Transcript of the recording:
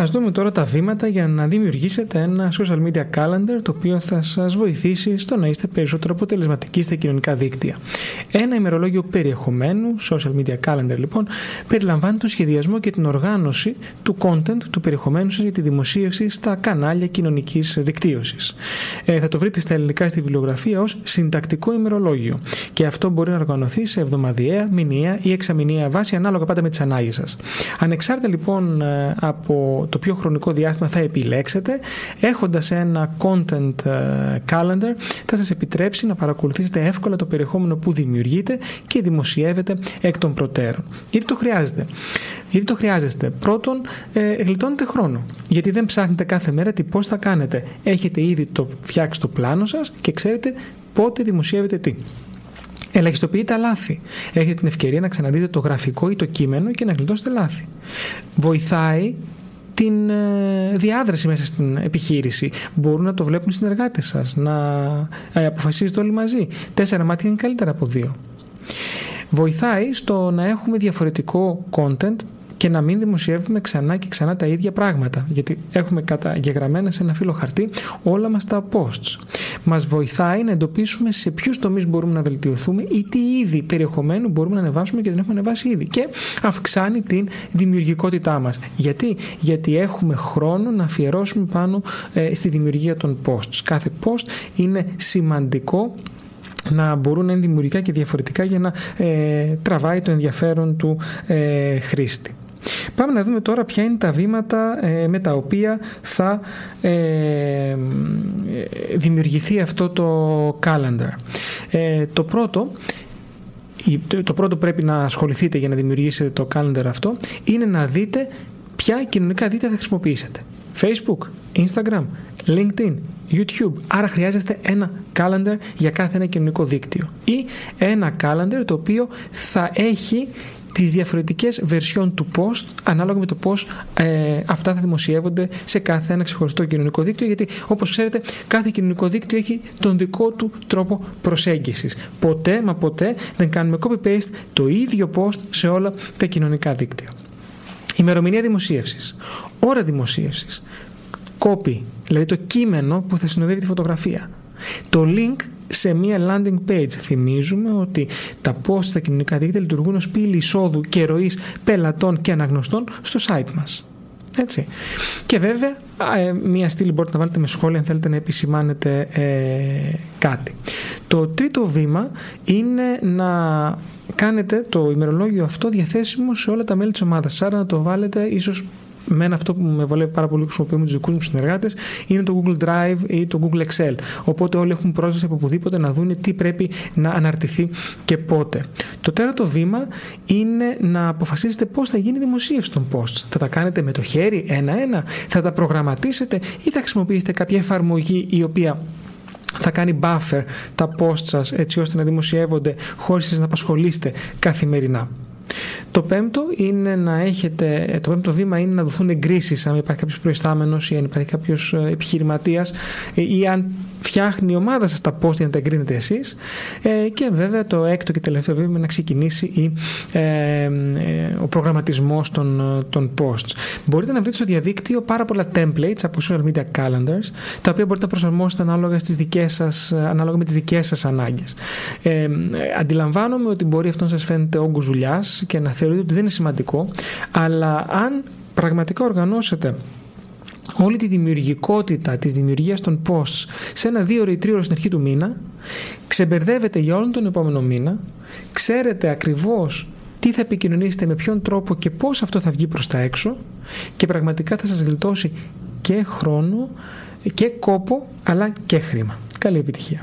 Α δούμε τώρα τα βήματα για να δημιουργήσετε ένα social media calendar το οποίο θα σας βοηθήσει στο να είστε περισσότερο αποτελεσματικοί στα κοινωνικά δίκτυα. Ένα ημερολόγιο περιεχομένου, social media calendar λοιπόν, περιλαμβάνει τον σχεδιασμό και την οργάνωση του content, του περιεχομένου σας για τη δημοσίευση στα κανάλια κοινωνικής δικτύωσης. Ε, θα το βρείτε στα ελληνικά στη βιβλιογραφία ως συντακτικό ημερολόγιο και αυτό μπορεί να οργανωθεί σε εβδομαδιαία, μηνιαία ή εξαμηνιαία βάση ανάλογα πάντα με τις ανάγκες σας. Ανεξάρτητα λοιπόν ε, από το πιο χρονικό διάστημα θα επιλέξετε, έχοντας ένα content ε, calendar θα σας επιτρέψει να παρακολουθήσετε εύκολα το περιεχόμενο που δημιουργείτε και δημοσιεύετε εκ των προτέρων. Γιατί το χρειάζεται; Γιατί το χρειάζεστε; Πρώτον, ε, γλιτώνετε χρόνο. Γιατί δεν ψάχνετε κάθε μέρα τι πώς θα κάνετε. Έχετε ήδη το φτιάξει το πλάνο σας και ξέρετε πότε δημοσιεύετε τι. Ελαχιστοποιείτε λάθη. Έχετε την ευκαιρία να ξαναδείτε το γραφικό ή το κείμενο και να γλιτώσετε λάθη. Βοηθάει την ε, διάδραση μέσα στην επιχείρηση. Μπορούν να το βλέπουν οι συνεργάτες σας, να ε, αποφασίζετε όλοι μαζί. Τέσσερα μάτια είναι καλύτερα από δύο. Βοηθάει στο να έχουμε διαφορετικό content και να μην δημοσιεύουμε ξανά και ξανά τα ίδια πράγματα. Γιατί έχουμε καταγεγραμμένα σε ένα φύλλο χαρτί όλα μας τα posts. Μας βοηθάει να εντοπίσουμε σε ποιους τομείς μπορούμε να βελτιωθούμε ή τι είδη περιεχομένου μπορούμε να ανεβάσουμε και δεν έχουμε ανεβάσει ήδη. Και αυξάνει την δημιουργικότητά μας. Γιατί, Γιατί έχουμε χρόνο να αφιερώσουμε πάνω ε, στη δημιουργία των posts. Κάθε post είναι σημαντικό να μπορούν να είναι δημιουργικά και διαφορετικά για να ε, τραβάει το ενδιαφέρον του ε, χρήστη. Πάμε να δούμε τώρα ποια είναι τα βήματα ε, με τα οποία θα ε, δημιουργηθεί αυτό το calendar. Ε, το πρώτο το πρώτο πρέπει να ασχοληθείτε για να δημιουργήσετε το calendar αυτό είναι να δείτε ποια κοινωνικά δίκτυα θα χρησιμοποιήσετε. Facebook, Instagram, LinkedIn, YouTube. Άρα χρειάζεστε ένα calendar για κάθε ένα κοινωνικό δίκτυο ή ένα calendar το οποίο θα έχει τις διαφορετικές version του post ανάλογα με το πώς ε, αυτά θα δημοσιεύονται σε κάθε ένα ξεχωριστό κοινωνικό δίκτυο γιατί όπως ξέρετε κάθε κοινωνικό δίκτυο έχει τον δικό του τρόπο προσέγγισης. Ποτέ μα ποτέ δεν κάνουμε copy-paste το ίδιο post σε όλα τα κοινωνικά δίκτυα. Ημερομηνία δημοσίευσης, ώρα δημοσίευσης, copy, δηλαδή το κείμενο που θα συνοδεύει τη φωτογραφία. Το link σε μία landing page. Θυμίζουμε ότι τα post στα κοινωνικά δίκτυα λειτουργούν ως πύλη εισόδου και ροής πελατών και αναγνωστών στο site μας. Έτσι. Και βέβαια, ε, μία στήλη μπορείτε να βάλετε με σχόλια αν θέλετε να επισημάνετε ε, κάτι. Το τρίτο βήμα είναι να κάνετε το ημερολόγιο αυτό διαθέσιμο σε όλα τα μέλη της ομάδας. Άρα να το βάλετε ίσως Μένα αυτό που με βολεύει πάρα πολύ χρησιμοποιούμε τους δικούς μου συνεργάτες είναι το Google Drive ή το Google Excel. Οπότε όλοι έχουν πρόσβαση από οπουδήποτε να δουν τι πρέπει να αναρτηθεί και πότε. Το τέταρτο βήμα είναι να αποφασίσετε πώς θα γίνει η δημοσίευση των posts. Θα τα κάνετε με το χέρι ένα-ένα, θα τα προγραμματίσετε ή θα χρησιμοποιήσετε κάποια εφαρμογή η οποία θα κάνει buffer τα posts σας έτσι ώστε να δημοσιεύονται χωρίς να απασχολείστε καθημερινά. Το πέμπτο είναι να έχετε, το πέμπτο βήμα είναι να δοθούν εγκρίσεις αν υπάρχει κάποιος προϊστάμενος ή αν υπάρχει κάποιος ε, επιχειρηματίας ε, ή αν φτιάχνει η ομάδα σας τα post για να τα εγκρίνετε εσείς ε, και βέβαια το έκτο και τελευταίο βήμα είναι να ξεκινήσει η, ε, ε, ο προγραμματισμός των, των posts. Μπορείτε να βρείτε στο διαδίκτυο πάρα πολλά templates από social media calendars τα οποία μπορείτε να προσαρμόσετε ανάλογα, στις δικές σας, ανάλογα με τις δικές σας ανάγκες. Ε, αντιλαμβάνομαι ότι μπορεί αυτό να σας φαίνεται όγκος δουλειάς και να θεωρείτε ότι δεν είναι σημαντικό αλλά αν πραγματικά οργανώσετε όλη τη δημιουργικότητα της δημιουργίας των posts σε ένα δύο ώρο ή τρία στην αρχή του μήνα, ξεμπερδεύετε για όλον τον επόμενο μήνα, ξέρετε ακριβώς τι θα επικοινωνήσετε, με ποιον τρόπο και πώς αυτό θα βγει προς τα έξω και πραγματικά θα σας γλιτώσει και χρόνο και κόπο αλλά και χρήμα. Καλή επιτυχία.